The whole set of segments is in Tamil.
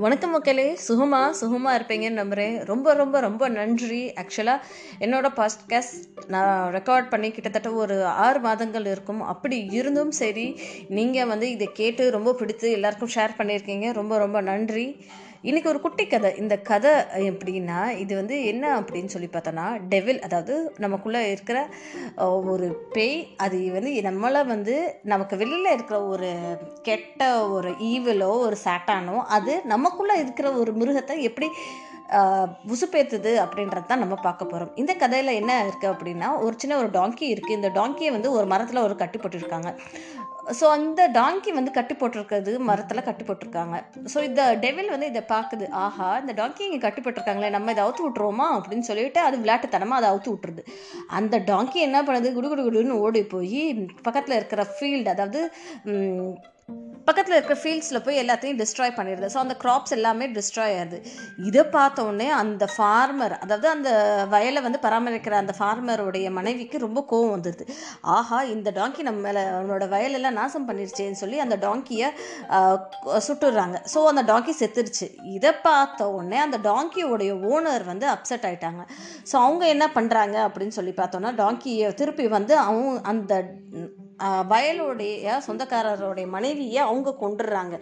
வணக்கம் மக்களே சுகமா சுகமாக இருப்பீங்கன்னு நம்புகிறேன் ரொம்ப ரொம்ப ரொம்ப நன்றி. ஆக்சுவலாக என்னோட பாஸ்ட்காஸ்ட் நான் ரெக்கார்ட் பண்ணி கிட்டத்தட்ட ஒரு ஆறு மாதங்கள் இருக்கும். அப்படி இருந்தும் சரி நீங்கள் வந்து இதை கேட்டு ரொம்ப பிடித்து எல்லாருக்கும் ஷேர் பண்ணியிருக்கீங்க. ரொம்ப ரொம்ப நன்றி. இன்றைக்கி ஒரு குட்டி கதை. இந்த கதை எப்படின்னா இது வந்து என்ன அப்படின்னு சொல்லி பார்த்தோன்னா டெவில் அதாவது நமக்குள்ளே இருக்கிற ஒரு பேய் அது வந்து நம்மளை வந்து நமக்கு வெளியில் இருக்கிற ஒரு கெட்ட ஒரு ஈவலோ ஒரு சாட்டானோ அது நமக்குள்ளே இருக்கிற ஒரு மிருகத்தை எப்படி உசுப்பேத்துது அப்படின்றது தான் நம்ம பார்க்க போகிறோம் இந்த கதையில் என்ன இருக்குது அப்படின்னா ஒரு சின்ன ஒரு டாங்கி இருக்குது இந்த டாங்கியை வந்து ஒரு மரத்தில் ஒரு கட்டி போட்டிருக்காங்க. ஸோ அந்த டாங்கி வந்து கட்டி போட்டிருக்கிறது மரத்தில் கட்டி போட்டிருக்காங்க. ஸோ இந்த டெவில் வந்து இதை பார்க்குது. ஆஹா இந்த டாங்கி இங்கே கட்டி போட்டிருக்காங்களே நம்ம இதை அவுத்து விட்ருவோமா அப்படின்னு சொல்லிட்டு அது விளையாட்டுத்தனமாக அதை அவுத்து விட்டுருது. அந்த டாங்கி என்ன பண்ணுது? குடு குடு குடுன்னு ஓடி போய் பக்கத்தில் இருக்கிற ஃபீல்டு அதாவது பக்கத்தில் இருக்கிற ஃபீல்ட்ஸில் போய் எல்லாத்தையும் டிஸ்ட்ராய் பண்ணிடுது. ஸோ அந்த க்ராப்ஸ் எல்லாமே டிஸ்ட்ராய் ஆகுது இதை பார்த்த உடனே அந்த ஃபார்மர் அதாவது அந்த வயலை வந்து பராமரிக்கிற அந்த ஃபார்மருடைய மனைவிக்கு ரொம்ப கோவம் வந்துடுது. ஆஹா இந்த டாங்கி நம்ம மேலே அவனோட வயலெல்லாம் நாசம் பண்ணிருச்சேன்னு சொல்லி அந்த டாங்கியை சுட்டுடுறாங்க. ஸோ அந்த டாங்கி செத்துருச்சு. இதை பார்த்த உடனே அந்த டாங்கியோடைய ஓனர் வந்து அப்செட் ஆயிட்டாங்க. ஸோ அவங்க என்ன பண்ணுறாங்க அப்படின்னு சொல்லி பார்த்தோன்னா டாங்கியை திருப்பி வந்து அவங்க அந்த வயலுடைய சொந்தக்காரருடைய மனைவியை அவங்க கொண்டுடுறாங்க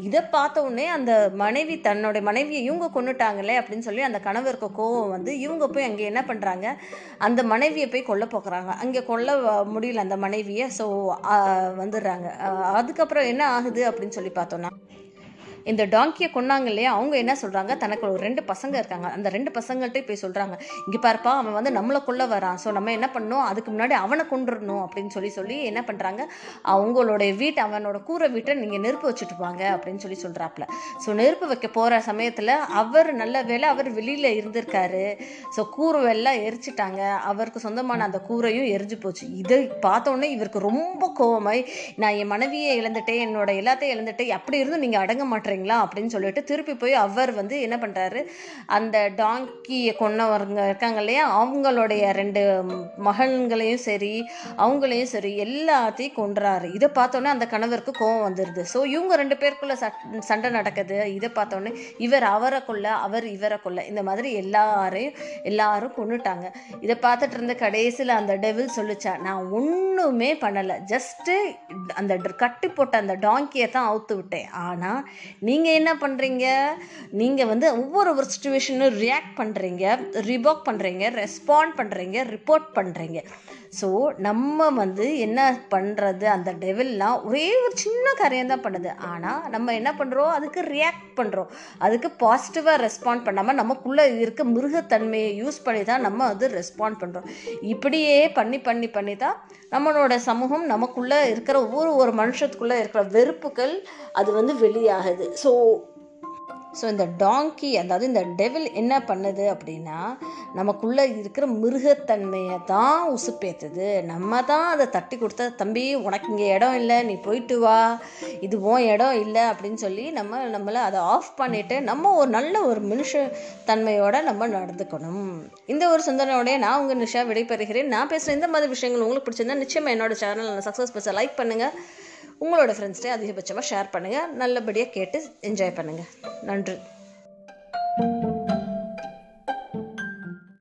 இதை பார்த்த உடனே அந்த மனைவி தன்னுடைய மனைவியை இவங்க கொண்டுட்டாங்களே அப்படின்னு சொல்லி அந்த கணவருக்கு கோவம் வந்து இவங்க போய் அங்கே என்ன பண்ணுறாங்க அந்த மனைவியை போய் கொல்ல போக்குறாங்க. அங்கே கொல்ல வ- முடியல அந்த மனைவியை. ஸோ வந்துடுறாங்க. அதுக்கப்புறம் என்ன ஆகுது அப்படின்னு சொல்லி பார்த்தோன்னா இந்த டாங்கியை கொன்னாங்க இல்லையா அவங்க என்ன சொல்கிறாங்க தனக்கு ஒரு ரெண்டு பசங்க இருக்காங்க. அந்த ரெண்டு பசங்கள்கிட்ட போய் சொல்கிறாங்க இங்கே பாருப்பா அவன் வந்து நம்மளை கொள்ள வரான். ஸோ நம்ம என்ன பண்ணோம் அதுக்கு முன்னாடி அவனை கொண்டுடணும் அப்படின்னு சொல்லி சொல்லி என்ன பண்ணுறாங்க அவங்களுடைய வீட்டை அவனோட கூரை வீட்டை நீங்கள் நெருப்பு வச்சுட்டு வாங்க அப்படின்னு சொல்லி சொல்கிறாப்புல ஸோ நெருப்பு வைக்க போகிற சமயத்தில் அவர் நல்ல வேலை அவர் வெளியில் இருந்திருக்காரு. ஸோ கூரை எல்லாம் எரிச்சிட்டாங்க. அவருக்கு சொந்தமான அந்த கூரையும் எரிஞ்சு போச்சு. இதை பார்த்தோன்னே இவருக்கு ரொம்ப கோவமாய் நான் என் மனைவியை இழந்துட்டேன் என்னோட எல்லாத்தையும் இழந்துட்டேன். அப்படி இருந்தும் நீங்கள் அடங்க பண்ணுறீங்களா அப்படின்னு சொல்லிட்டு திருப்பி போய் அவர் வந்து என்ன பண்ணுறாரு அந்த டாங்கியை கொன்னவங்க இருக்காங்க இல்லையா அவங்களுடைய ரெண்டு மகன்களையும் சரி அவங்களையும் சரி எல்லாத்தையும் கொன்றாரு. இதை பார்த்தோன்னே அந்த கணவருக்கு கோவம் வந்துடுது ஸோ இவங்க ரெண்டு பேருக்குள்ள சண்டை நடக்குது. இதை பார்த்தோன்னே இவர் அவரை கொல்ல அவர் இவரை கொல்ல இந்த மாதிரி எல்லாரையும் எல்லாரும் கொன்னுட்டாங்க. இதை பார்த்துட்டு இருந்த கடைசியில் அந்த டெவில் சொல்லிச்சா நான் ஒன்றுமே பண்ணலை. ஜஸ்ட்டு அந்த கட்டி போட்ட அந்த டாங்கியை தான் அவுத்து விட்டேன். ஆனால் நீங்கள் என்ன பண்ணுறீங்க நீங்கள் வந்து ஒவ்வொரு ஒரு சுச்சுவேஷனும் ரியாக்ட் பண்ணுறீங்க ரிபாக் பண்ணுறீங்க ரெஸ்பாண்ட் பண்ணுறீங்க ரிப்போர்ட் பண்ணுறீங்க ஸோ நம்ம வந்து என்ன பண்ணுறது அந்த டெவில்லாம் ஒரே ஒரு சின்ன காரியம் தான் பண்ணுது. ஆனால் நம்ம என்ன பண்ணுறோம் அதுக்கு ரியாக்ட் பண்ணுறோம் அதுக்கு பாசிட்டிவாக ரெஸ்பாண்ட் பண்ணாமல் நமக்குள்ளே இருக்க மிருகத்தன்மையை யூஸ் பண்ணி தான் நம்ம வந்து ரெஸ்பாண்ட் பண்ணுறோம் இப்படியே பண்ணி பண்ணி பண்ணி தான் நம்மளோட சமூகம் நமக்குள்ளே இருக்கிற ஒவ்வொரு ஒரு மனுஷத்துக்குள்ளே இருக்கிற வெறுப்புகள் அது வந்து வெளியாகுது. ஸோ ஸோ இந்த டாங்கி அதாவது இந்த டெவில் என்ன பண்ணுது அப்படின்னா நமக்குள்ளே இருக்கிற மிருகத்தன்மையை தான் உசுப்பேத்துது. நம்ம தான் அதை தட்டி கொடுத்தா தம்பி உனக்கு இங்கே இடம் இல்லை நீ போயிட்டு வா. இது உன் இடம் இல்லை அப்படின்னு சொல்லி நம்ம நம்மளை அதை ஆஃப் பண்ணிவிட்டு நம்ம ஒரு நல்ல ஒரு மனுஷ தன்மையோடு நம்ம நடந்துக்கணும். இந்த ஒரு சிந்தனையோடய நான் உங்கள் நிஷா விடைபெறுகிறேன். நான் பேசுகிற இந்த மாதிரி விஷயங்கள் உங்களுக்கு பிடிச்சிருந்தா நிச்சயமாக என்னோட சேனல் சக்ஸஸ் பேச லைக் பண்ணுங்கள் உங்களோட ஃப்ரெண்ட்ஸ்டே அதிகபட்சமாக ஷேர் பண்ணுங்கள் நல்லபடியாக கேட்டு என்ஜாய் பண்ணுங்கள் நன்றி.